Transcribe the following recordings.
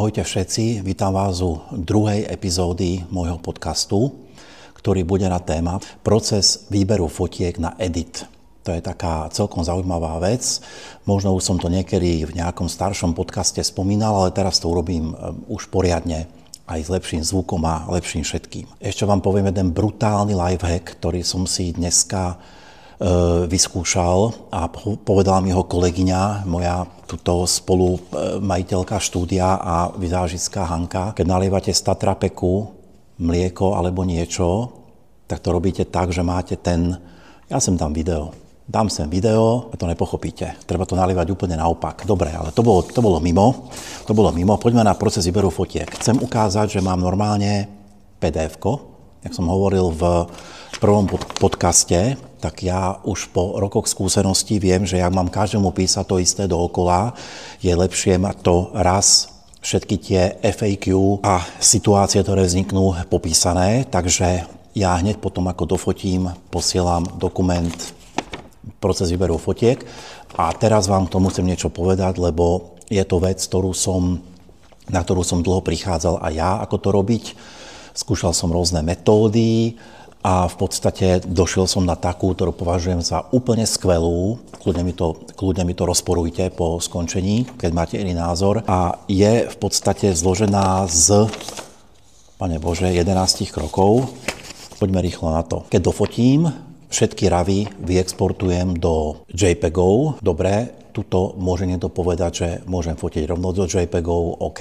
Ahojte všetci, vítam vás u druhej epizódy môjho podcastu, ktorý bude na téma proces výberu fotiek na edit. To je taká celkom zaujímavá vec. Možno už som to niekedy v nejakom staršom podcaste spomínal, ale teraz to urobím e, už poriadne aj s lepším zvukom a lepším všetkým. Ešte vám poviem jeden brutálny lifehack, ktorý som si dneska vyskúšal a povedala mi ho kolegyňa, moja tuto spolu e, majiteľka štúdia a vizážická Hanka. Keď nalievate z Tatrapeku mlieko alebo niečo, tak to robíte tak, že máte ten, ja som tam video, dám sem video a to nepochopíte. Treba to nalievať úplne naopak. Dobre, ale to bolo, to bolo mimo. To bolo mimo. Poďme na proces výberu fotiek. Chcem ukázať, že mám normálne pdf jak som hovoril v prvom podcaste, tak ja už po rokoch skúseností viem, že ak mám každému písať to isté dookola, je lepšie mať to raz všetky tie FAQ a situácie, ktoré vzniknú, popísané. Takže ja hneď potom, ako dofotím, posielam dokument proces výberu fotiek. A teraz vám k tomu chcem niečo povedať, lebo je to vec, ktorú som, na ktorú som dlho prichádzal aj ja, ako to robiť. Skúšal som rôzne metódy, a v podstate došiel som na takú, ktorú považujem za úplne skvelú. Kľudne mi to, kľudne mi to rozporujte po skončení, keď máte iný názor. A je v podstate zložená z, pane Bože, 11 krokov. Poďme rýchlo na to. Keď dofotím, všetky ravy vyexportujem do JPEGov. Dobre, tuto môže niekto povedať, že môžem fotiť rovno do JPEGov, OK.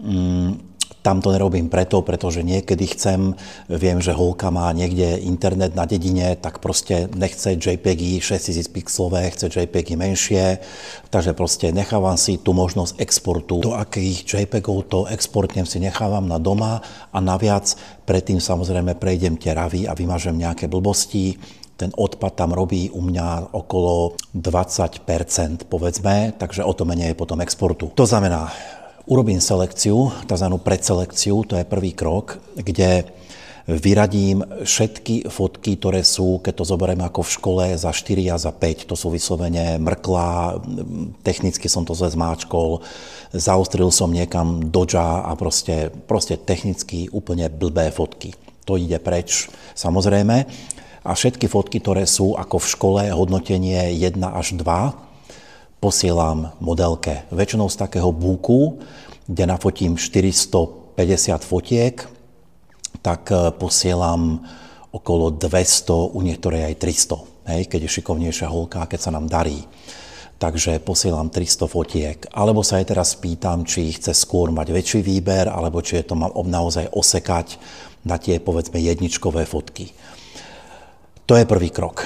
Mm, tam to nerobím preto, pretože niekedy chcem, viem, že holka má niekde internet na dedine, tak proste nechce JPEGy 6000 pixelové, chce JPEGy menšie, takže proste nechávam si tú možnosť exportu. Do akých JPEGov to exportnem si nechávam na doma a naviac predtým samozrejme prejdem tie ravy a vymažem nejaké blbosti, ten odpad tam robí u mňa okolo 20%, povedzme, takže o to menej potom exportu. To znamená, Urobím selekciu, tzv. predselekciu, to je prvý krok, kde vyradím všetky fotky, ktoré sú, keď to zoberieme ako v škole, za 4 a za 5. To sú vyslovene mrklá, technicky som to zle zmáčkol, zaostril som niekam doja a proste, proste technicky úplne blbé fotky. To ide preč, samozrejme. A všetky fotky, ktoré sú ako v škole, hodnotenie 1 až 2, posielam modelke. Väčšinou z takého búku, kde nafotím 450 fotiek, tak e, posielam okolo 200, u niektorej aj 300, hej, keď je šikovnejšia holka, keď sa nám darí. Takže posielam 300 fotiek. Alebo sa aj teraz pýtam, či chce skôr mať väčší výber, alebo či je to mám naozaj osekať na tie, povedzme, jedničkové fotky. To je prvý krok.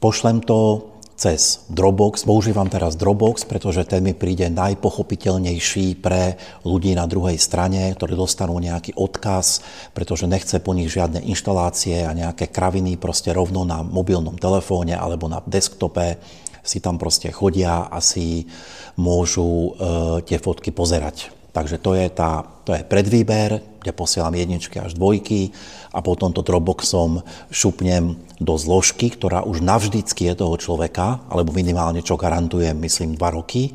Pošlem to cez Dropbox. Používam teraz Dropbox, pretože ten mi príde najpochopiteľnejší pre ľudí na druhej strane, ktorí dostanú nejaký odkaz, pretože nechce po nich žiadne inštalácie a nejaké kraviny proste rovno na mobilnom telefóne alebo na desktope si tam proste chodia a si môžu e, tie fotky pozerať. Takže to je, tá, to je predvýber, kde posielam jedničky až dvojky a potom to Dropboxom šupnem do zložky, ktorá už navždycky je toho človeka, alebo minimálne čo garantujem, myslím, dva roky.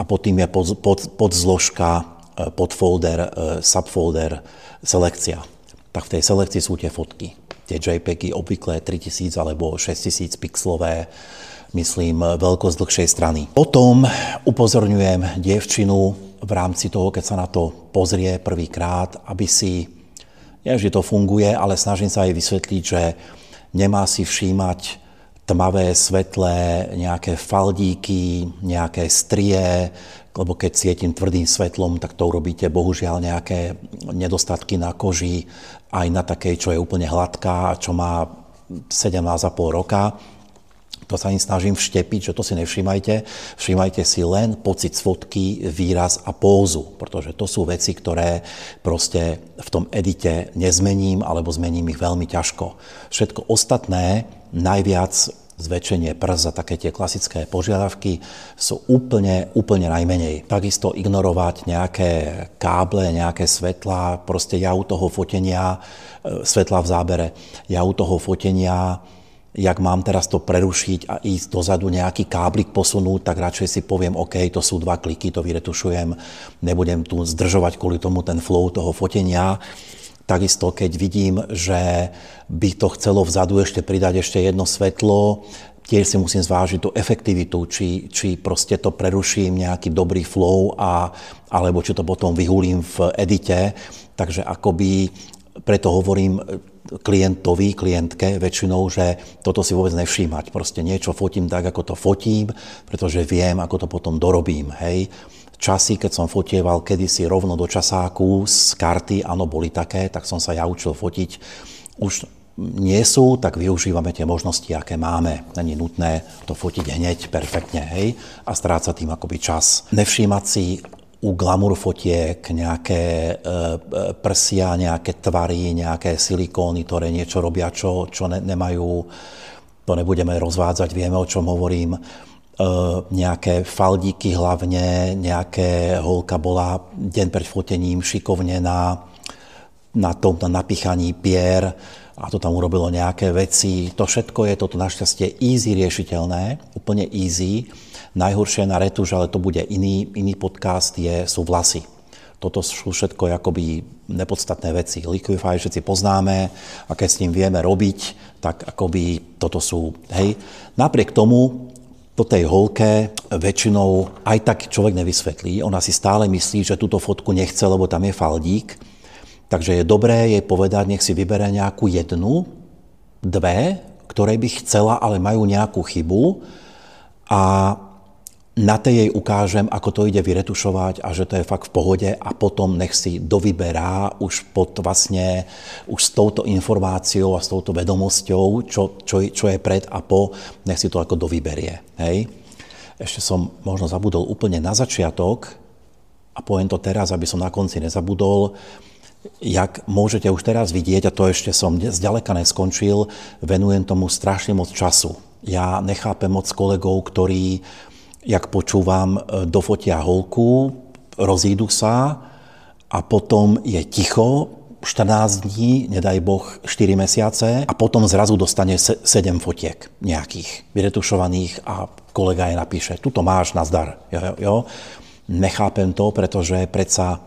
A potom je pod, pod, pod zložka, e, podfolder, e, subfolder, selekcia. Tak v tej selekcii sú tie fotky. Tie JPEGy obvykle 3000 alebo 6000 pixelové, myslím, veľkosť dlhšej strany. Potom upozorňujem dievčinu, v rámci toho, keď sa na to pozrie prvýkrát, aby si, nie že to funguje, ale snažím sa aj vysvetliť, že nemá si všímať tmavé, svetlé, nejaké faldíky, nejaké strie, lebo keď svietím tvrdým svetlom, tak to urobíte bohužiaľ nejaké nedostatky na koži, aj na takej, čo je úplne hladká, čo má 17,5 roka to sa im snažím vštepiť, že to si nevšímajte. Všímajte si len pocit fotky, výraz a pózu, pretože to sú veci, ktoré proste v tom edite nezmením alebo zmením ich veľmi ťažko. Všetko ostatné, najviac zväčšenie prs a také tie klasické požiadavky sú úplne, úplne najmenej. Takisto ignorovať nejaké káble, nejaké svetlá, proste ja u toho fotenia, e, svetla v zábere, ja u toho fotenia jak mám teraz to prerušiť a ísť dozadu nejaký káblik posunúť, tak radšej si poviem, OK, to sú dva kliky, to vyretušujem, nebudem tu zdržovať kvôli tomu ten flow toho fotenia. Takisto, keď vidím, že by to chcelo vzadu ešte pridať ešte jedno svetlo, tiež si musím zvážiť tú efektivitu, či, či proste to preruším nejaký dobrý flow, a, alebo či to potom vyhulím v edite. Takže akoby preto hovorím, klientovi, klientke väčšinou, že toto si vôbec nevšímať. Proste niečo fotím tak, ako to fotím, pretože viem, ako to potom dorobím. Hej. Časy, keď som fotieval kedysi rovno do časáku z karty, áno, boli také, tak som sa ja učil fotiť. Už nie sú, tak využívame tie možnosti, aké máme. Není nutné to fotiť hneď perfektne, hej, a strácať tým akoby čas. Nevšímať si u glamour fotiek nejaké e, e, prsia, nejaké tvary, nejaké silikóny, ktoré niečo robia, čo, čo ne, nemajú, to nebudeme rozvádzať, vieme, o čom hovorím. E, nejaké faldíky hlavne, nejaké holka bola deň pred fotením šikovne na, na tom na napichaní pier a to tam urobilo nejaké veci. To všetko je toto našťastie easy riešiteľné, úplne easy Najhoršie na retuš, ale to bude iný, iný podcast, je, sú vlasy. Toto sú všetko akoby nepodstatné veci. Liquify všetci poznáme a keď s ním vieme robiť, tak akoby toto sú, hej. Napriek tomu, po tej holke väčšinou aj tak človek nevysvetlí. Ona si stále myslí, že túto fotku nechce, lebo tam je faldík. Takže je dobré jej povedať, nech si vybere nejakú jednu, dve, ktoré by chcela, ale majú nejakú chybu a na tej jej ukážem, ako to ide vyretušovať a že to je fakt v pohode a potom nech si dovyberá už pod vlastne, už s touto informáciou a s touto vedomosťou, čo, čo, čo je pred a po, nech si to ako dovyberie. Hej? Ešte som možno zabudol úplne na začiatok a poviem to teraz, aby som na konci nezabudol, jak môžete už teraz vidieť, a to ešte som zďaleka neskončil, venujem tomu strašne moc času. Ja nechápem moc kolegov, ktorí jak počúvam, e, dofotia holku, rozídu sa a potom je ticho 14 dní, nedaj Boh 4 mesiace a potom zrazu dostane 7 fotiek nejakých vyretušovaných a kolega je napíše, tuto máš, nazdar. Jo, jo. Nechápem to, pretože predsa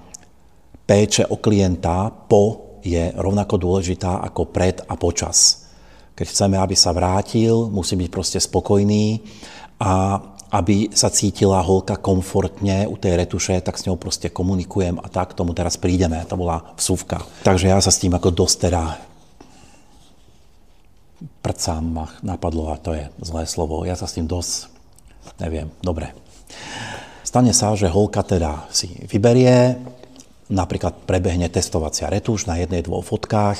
péče o klienta po je rovnako dôležitá ako pred a počas. Keď chceme, aby sa vrátil, musí byť proste spokojný a aby sa cítila holka komfortne u tej retuše, tak s ňou proste komunikujem a tak, k tomu teraz prídeme. To bola vsúvka. Takže ja sa s tým ako dosť teda prcám ma napadlo a to je zlé slovo. Ja sa s tým dosť, neviem, dobre. Stane sa, že holka teda si vyberie, napríklad prebehne testovacia retuš na jednej, dvoch fotkách,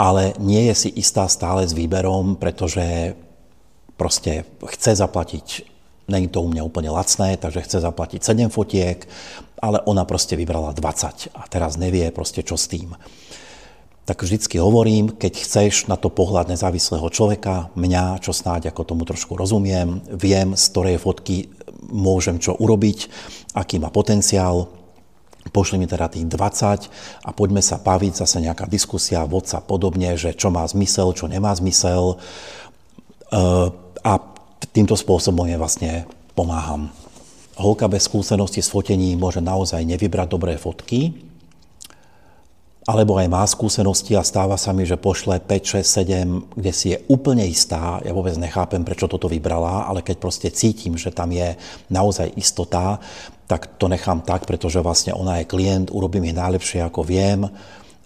ale nie je si istá stále s výberom, pretože proste chce zaplatiť Není to u mňa úplne lacné, takže chce zaplatiť 7 fotiek, ale ona proste vybrala 20 a teraz nevie proste čo s tým. Tak vždycky hovorím, keď chceš na to pohľad nezávislého človeka, mňa, čo snáď ako tomu trošku rozumiem, viem, z ktorej fotky môžem čo urobiť, aký má potenciál, pošli mi teda tých 20 a poďme sa baviť, zase nejaká diskusia, vodca podobne, že čo má zmysel, čo nemá zmysel. Uh, a týmto spôsobom je vlastne pomáham. Holka bez skúsenosti s fotením môže naozaj nevybrať dobré fotky, alebo aj má skúsenosti a stáva sa mi, že pošle 5, 6, 7, kde si je úplne istá, ja vôbec nechápem, prečo toto vybrala, ale keď proste cítim, že tam je naozaj istota, tak to nechám tak, pretože vlastne ona je klient, urobím ich najlepšie, ako viem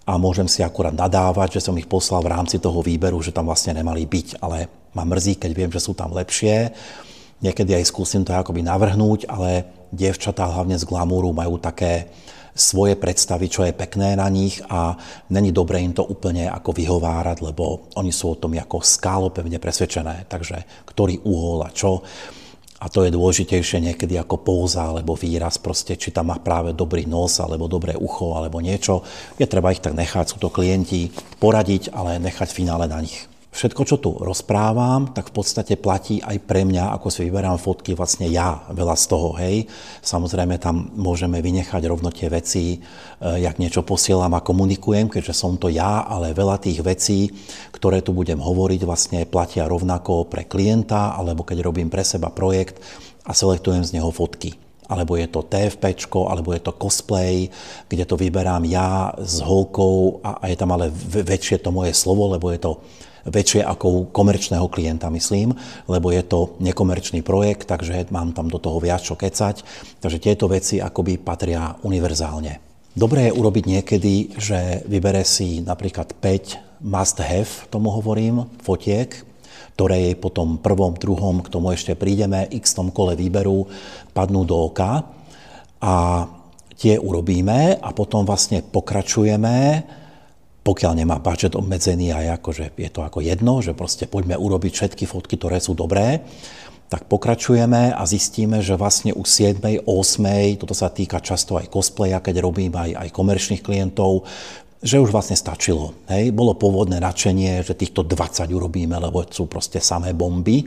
a môžem si akurát nadávať, že som ich poslal v rámci toho výberu, že tam vlastne nemali byť, ale ma mrzí, keď viem, že sú tam lepšie. Niekedy aj skúsim to akoby navrhnúť, ale dievčatá hlavne z glamúru majú také svoje predstavy, čo je pekné na nich a není dobre im to úplne ako vyhovárať, lebo oni sú o tom ako skálo pevne presvedčené. Takže ktorý uhol a čo. A to je dôležitejšie niekedy ako pouza alebo výraz, proste, či tam má práve dobrý nos alebo dobré ucho alebo niečo. Je treba ich tak nechať, sú to klienti, poradiť, ale nechať finále na nich. Všetko, čo tu rozprávam, tak v podstate platí aj pre mňa, ako si vyberám fotky, vlastne ja veľa z toho, hej. Samozrejme tam môžeme vynechať rovno tie veci, e, jak niečo posielam a komunikujem, keďže som to ja, ale veľa tých vecí, ktoré tu budem hovoriť, vlastne platia rovnako pre klienta, alebo keď robím pre seba projekt a selektujem z neho fotky alebo je to TFP, alebo je to cosplay, kde to vyberám ja s holkou a, a je tam ale väčšie to moje slovo, lebo je to väčšie ako komerčného klienta, myslím, lebo je to nekomerčný projekt, takže mám tam do toho viac čo kecať. Takže tieto veci akoby patria univerzálne. Dobré je urobiť niekedy, že vybere si napríklad 5 must have, tomu hovorím, fotiek, ktoré jej potom prvom, druhom, k tomu ešte prídeme, x tom kole výberu padnú do oka a tie urobíme a potom vlastne pokračujeme pokiaľ nemá budget obmedzený a akože je to ako jedno, že proste poďme urobiť všetky fotky, ktoré sú dobré, tak pokračujeme a zistíme, že vlastne už 7. 8. toto sa týka často aj cosplaya, keď robím aj, aj komerčných klientov, že už vlastne stačilo. Hej? Bolo pôvodné nadšenie, že týchto 20 urobíme, lebo sú proste samé bomby.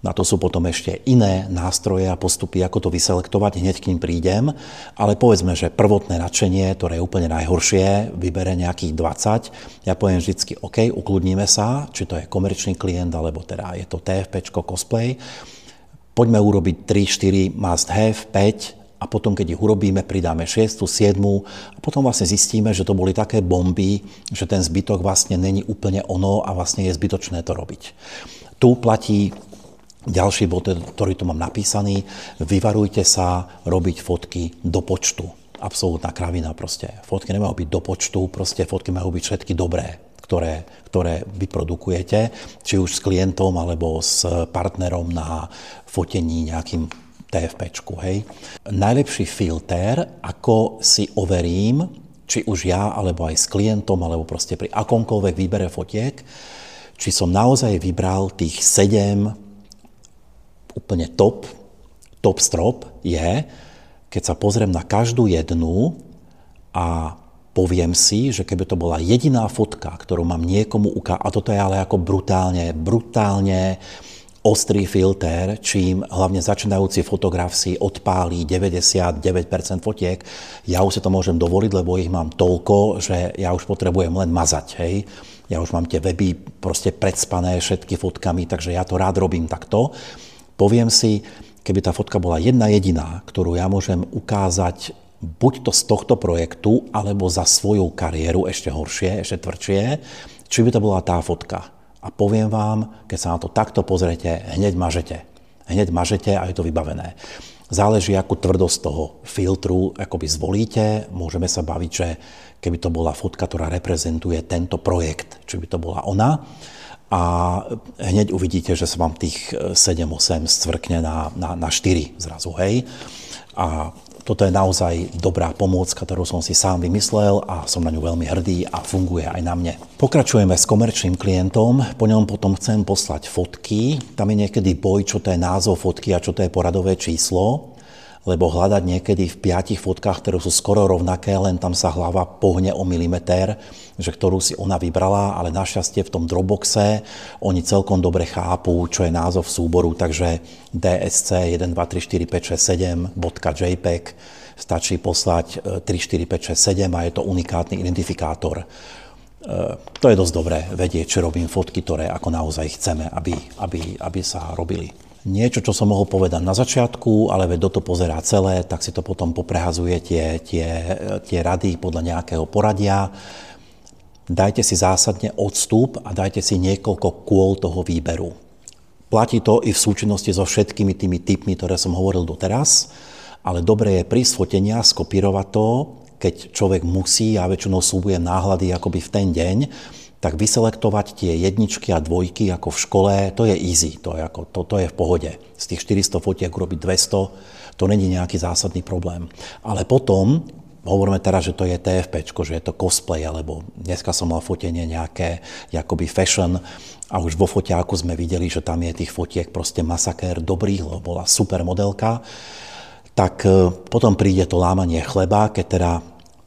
Na to sú potom ešte iné nástroje a postupy, ako to vyselektovať, hneď k ním prídem. Ale povedzme, že prvotné nadšenie, ktoré je úplne najhoršie, vybere nejakých 20. Ja poviem vždycky, OK, ukludníme sa, či to je komerčný klient, alebo teda je to TFP, cosplay. Poďme urobiť 3, 4 must have, 5 a potom, keď ich urobíme, pridáme 6, 7 a potom vlastne zistíme, že to boli také bomby, že ten zbytok vlastne není úplne ono a vlastne je zbytočné to robiť. Tu platí ďalší bod, ktorý tu mám napísaný, vyvarujte sa robiť fotky do počtu. Absolútna kravina proste. Fotky nemajú byť do počtu, proste fotky majú byť všetky dobré, ktoré, ktoré vyprodukujete, či už s klientom alebo s partnerom na fotení nejakým TFP. Hej. Najlepší filter, ako si overím, či už ja, alebo aj s klientom, alebo proste pri akomkoľvek výbere fotiek, či som naozaj vybral tých 7 úplne top, top strop je, keď sa pozriem na každú jednu a poviem si, že keby to bola jediná fotka, ktorú mám niekomu ukázať, a toto je ale ako brutálne, brutálne ostrý filter, čím hlavne začínajúci fotograf si odpálí 99% fotiek. Ja už si to môžem dovoliť, lebo ich mám toľko, že ja už potrebujem len mazať, hej. Ja už mám tie weby proste predspané všetky fotkami, takže ja to rád robím takto. Poviem si, keby tá fotka bola jedna jediná, ktorú ja môžem ukázať buď to z tohto projektu, alebo za svoju kariéru, ešte horšie, ešte tvrdšie, či by to bola tá fotka. A poviem vám, keď sa na to takto pozrete, hneď mažete. Hneď mažete a je to vybavené. Záleží, akú tvrdosť toho filtru akoby zvolíte. Môžeme sa baviť, že keby to bola fotka, ktorá reprezentuje tento projekt, či by to bola ona, a hneď uvidíte, že sa vám tých 7-8 stvrkne na, na, na 4 zrazu, hej. A toto je naozaj dobrá pomôcka, ktorú som si sám vymyslel a som na ňu veľmi hrdý a funguje aj na mne. Pokračujeme s komerčným klientom, po ňom potom chcem poslať fotky. Tam je niekedy boj, čo to je názov fotky a čo to je poradové číslo lebo hľadať niekedy v piatich fotkách, ktoré sú skoro rovnaké, len tam sa hlava pohne o milimeter, že ktorú si ona vybrala, ale našťastie v tom Dropboxe oni celkom dobre chápu, čo je názov súboru, takže DSC 1, 2, 3, 4, 5, 6, 7, .jpeg stačí poslať 3, 4, 5, 6, 7 a je to unikátny identifikátor. E, to je dosť dobré vedieť, čo robím fotky, ktoré ako naozaj chceme, aby, aby, aby sa robili niečo, čo som mohol povedať na začiatku, ale veď do to pozerá celé, tak si to potom poprehazuje tie, tie, tie rady podľa nejakého poradia. Dajte si zásadne odstup a dajte si niekoľko kôl toho výberu. Platí to i v súčinnosti so všetkými tými typmi, ktoré som hovoril doteraz, ale dobre je prísť fotenia, skopírovať to, keď človek musí, ja väčšinou slúbujem náhľady akoby v ten deň, tak vyselektovať tie jedničky a dvojky ako v škole, to je easy, to je, ako, to, to je v pohode. Z tých 400 fotiek urobiť 200, to není nejaký zásadný problém. Ale potom, hovoríme teraz, že to je TFP, že je to cosplay, alebo dneska som mal fotenie nejaké, akoby fashion, a už vo foťáku sme videli, že tam je tých fotiek proste masakér dobrých, lebo bola super modelka, tak e, potom príde to lámanie chleba, keď teda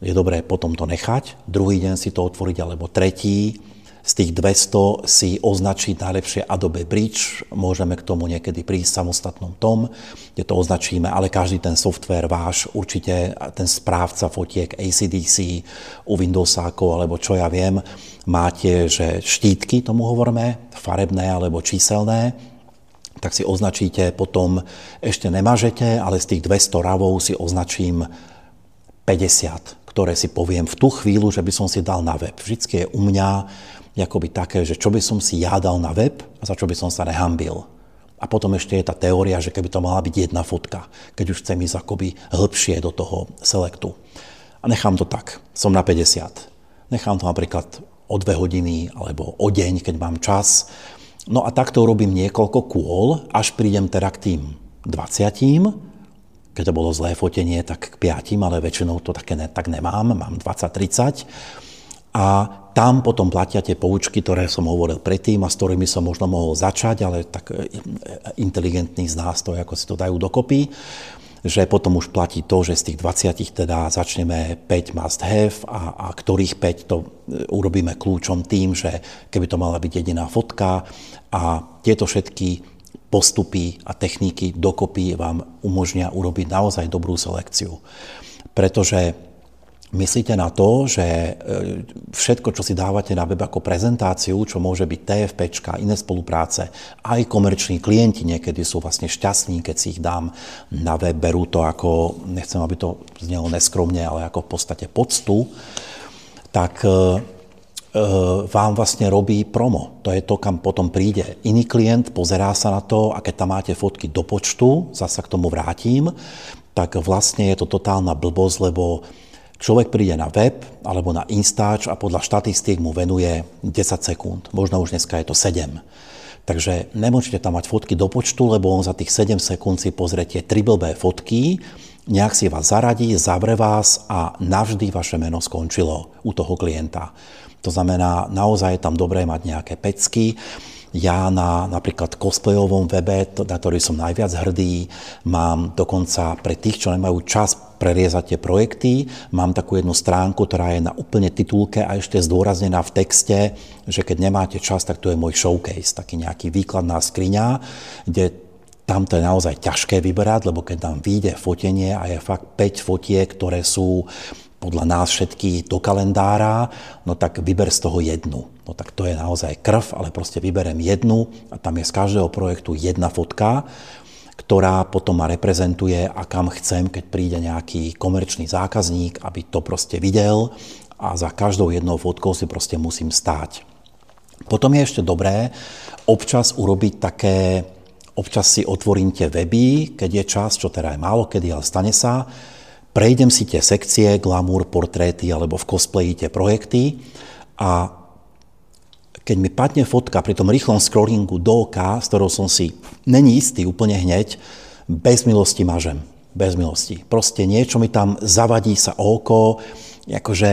je dobré potom to nechať, druhý deň si to otvoriť, alebo tretí, z tých 200 si označiť najlepšie Adobe Bridge, môžeme k tomu niekedy prísť v samostatnom tom, kde to označíme, ale každý ten software váš, určite ten správca fotiek ACDC u Windowsákov, alebo čo ja viem, máte, že štítky, tomu hovoríme, farebné alebo číselné, tak si označíte potom, ešte nemažete, ale z tých 200 ravov si označím 50, ktoré si poviem v tú chvíľu, že by som si dal na web. Vždycky je u mňa akoby také, že čo by som si ja dal na web a za čo by som sa nehambil. A potom ešte je tá teória, že keby to mala byť jedna fotka, keď už chcem ísť akoby hĺbšie do toho selektu. A nechám to tak, som na 50. Nechám to napríklad o dve hodiny alebo o deň, keď mám čas. No a takto urobím niekoľko kôl, až prídem teda k tým 20. Keď to bolo zlé fotenie, tak k 5, ale väčšinou to také ne, tak nemám, mám 20-30. A tam potom platia tie poučky, ktoré som hovoril predtým a s ktorými som možno mohol začať, ale tak e, inteligentný z nás to, ako si to dajú dokopy že potom už platí to, že z tých 20 teda začneme 5 must have a, a ktorých 5 to e, urobíme kľúčom tým, že keby to mala byť jediná fotka a tieto všetky postupy a techniky dokopy vám umožnia urobiť naozaj dobrú selekciu. Pretože Myslíte na to, že e, všetko, čo si dávate na web ako prezentáciu, čo môže byť TFP, iné spolupráce, aj komerční klienti niekedy sú vlastne šťastní, keď si ich dám na web, berú to ako, nechcem, aby to znelo neskromne, ale ako v podstate poctu, tak e, vám vlastne robí promo. To je to, kam potom príde iný klient, pozerá sa na to a keď tam máte fotky do počtu, zasa k tomu vrátim, tak vlastne je to totálna blbosť, lebo Človek príde na web alebo na Instač a podľa štatistík mu venuje 10 sekúnd. Možno už dneska je to 7. Takže nemôžete tam mať fotky do počtu, lebo on za tých 7 sekúnd si pozriete tri blbé fotky, nejak si vás zaradí, zavre vás a navždy vaše meno skončilo u toho klienta. To znamená, naozaj je tam dobré mať nejaké pecky. Ja na napríklad cosplayovom webe, na ktorý som najviac hrdý, mám dokonca pre tých, čo nemajú čas preriezať tie projekty, mám takú jednu stránku, ktorá je na úplne titulke a ešte zdôraznená v texte, že keď nemáte čas, tak tu je môj showcase, taký nejaký výkladná skriňa, kde tam to je naozaj ťažké vyberať, lebo keď tam vyjde fotenie a je fakt 5 fotiek, ktoré sú podľa nás všetky do kalendára, no tak vyber z toho jednu. No tak to je naozaj krv, ale proste vyberem jednu a tam je z každého projektu jedna fotka, ktorá potom ma reprezentuje a kam chcem, keď príde nejaký komerčný zákazník, aby to proste videl a za každou jednou fotkou si proste musím stáť. Potom je ešte dobré občas urobiť také, občas si otvorím tie weby, keď je čas, čo teda je málo kedy, ale stane sa, prejdem si tie sekcie, glamour, portréty alebo v cosplayi tie projekty a keď mi padne fotka pri tom rýchlom scrollingu do oka, s ktorou som si není istý úplne hneď, bez milosti mažem. Bez milosti. Proste niečo mi tam zavadí sa oko, akože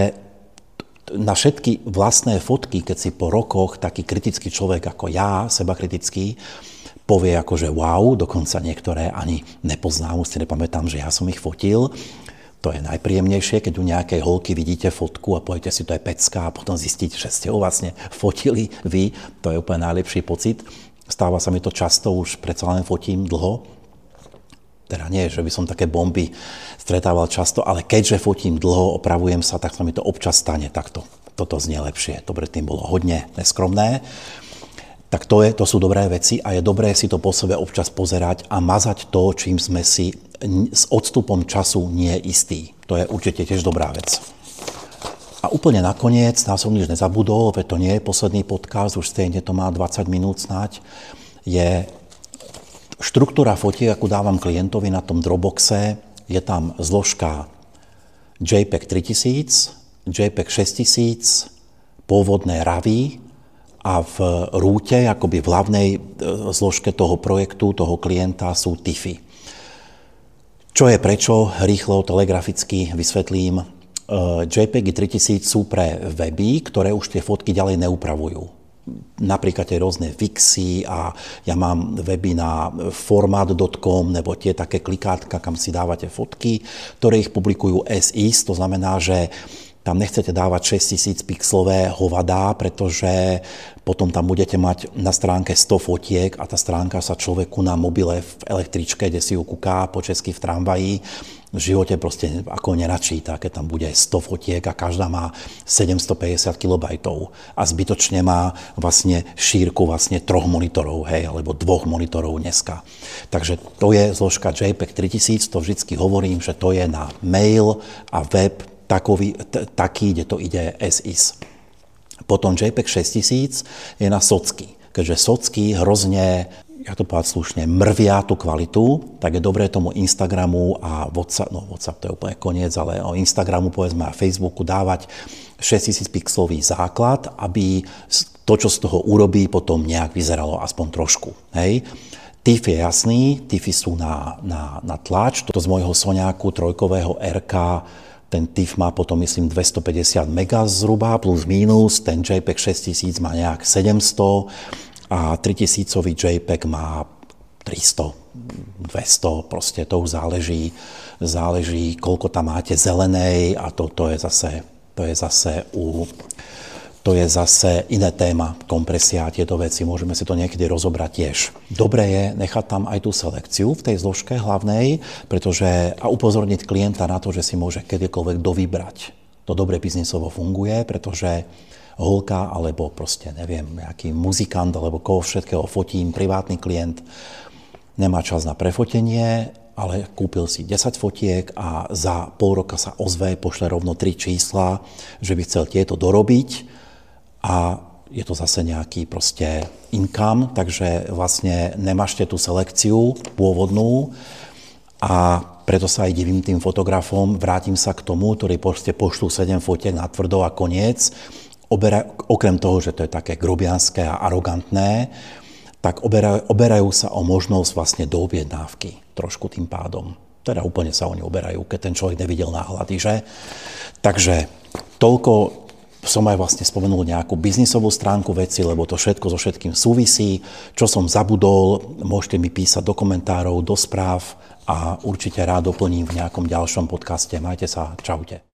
na všetky vlastné fotky, keď si po rokoch taký kritický človek ako ja, seba kritický, povie akože wow, dokonca niektoré ani nepoznám, už si nepamätám, že ja som ich fotil, to je najpríjemnejšie, keď u nejakej holky vidíte fotku a poviete si, to je pecka a potom zistíte, že ste ho vlastne fotili vy. To je úplne najlepší pocit. Stáva sa mi to často, už predsa len fotím dlho. Teda nie, že by som také bomby stretával často, ale keďže fotím dlho, opravujem sa, tak sa mi to občas stane takto. Toto znie lepšie. To predtým bolo hodne neskromné. Tak to, je, to sú dobré veci a je dobré si to po sebe občas pozerať a mazať to, čím sme si s odstupom času nie je istý. To je určite tiež dobrá vec. A úplne nakoniec, na som nič nezabudol, veď to nie je posledný podcast, už stejne to má 20 minút snáď, je štruktúra fotiek, akú dávam klientovi na tom Dropboxe, je tam zložka JPEG 3000, JPEG 6000, pôvodné RAVI a v rúte, akoby v hlavnej e, zložke toho projektu, toho klienta sú TIFy. Čo je prečo, rýchlo, telegraficky vysvetlím. E, JPEG 3000 sú pre weby, ktoré už tie fotky ďalej neupravujú. Napríklad tie rôzne Vixy a ja mám weby na format.com nebo tie také klikátka, kam si dávate fotky, ktoré ich publikujú as is, to znamená, že tam nechcete dávať 6000 pixlové hovadá, pretože potom tam budete mať na stránke 100 fotiek a tá stránka sa človeku na mobile v električke, kde si ju kúká po česky v tramvaji, v živote proste ako nenačíta, keď tam bude 100 fotiek a každá má 750 kB a zbytočne má vlastne šírku vlastne troch monitorov, hej, alebo dvoch monitorov dneska. Takže to je zložka JPEG 3000, to vždycky hovorím, že to je na mail a web takový, t- taký, kde to ide SIS. Potom JPEG 6000 je na socky, keďže socky hrozne ja to povedať slušne, mrvia tú kvalitu, tak je dobré tomu Instagramu a WhatsApp, no WhatsApp to je úplne koniec, ale o Instagramu povedzme a Facebooku dávať 6000 pixelový základ, aby to, čo z toho urobí, potom nejak vyzeralo aspoň trošku. Hej? TIF je jasný, TIFy sú na, na, na tlač, toto z môjho Soňáku trojkového RK ten TIFF má potom, myslím, 250 MB zhruba, plus minus, ten JPEG 6000 má nejak 700 a 3000 JPEG má 300, 200, proste to už záleží, záleží, koľko tam máte zelenej a to, to je zase, to je zase u to je zase iné téma, kompresia a tieto veci, môžeme si to niekedy rozobrať tiež. Dobré je nechať tam aj tú selekciu v tej zložke hlavnej, pretože a upozorniť klienta na to, že si môže kedykoľvek dovybrať. To dobre biznisovo funguje, pretože holka alebo proste neviem, nejaký muzikant alebo koho všetkého fotím, privátny klient, nemá čas na prefotenie, ale kúpil si 10 fotiek a za pol roka sa ozve, pošle rovno 3 čísla, že by chcel tieto dorobiť a je to zase nejaký proste income, takže vlastne nemášte tú selekciu pôvodnú a preto sa aj divím tým fotografom, vrátim sa k tomu, ktorí proste pošlú 7 fotiek na tvrdo a koniec, Obera, okrem toho, že to je také grobianské a arogantné, tak oberajú, oberajú sa o možnosť vlastne do objednávky trošku tým pádom. Teda úplne sa oni oberajú, keď ten človek nevidel náhľady, že? Takže toľko som aj vlastne spomenul nejakú biznisovú stránku veci, lebo to všetko so všetkým súvisí. Čo som zabudol, môžete mi písať do komentárov, do správ a určite rád doplním v nejakom ďalšom podcaste. Majte sa, čaute.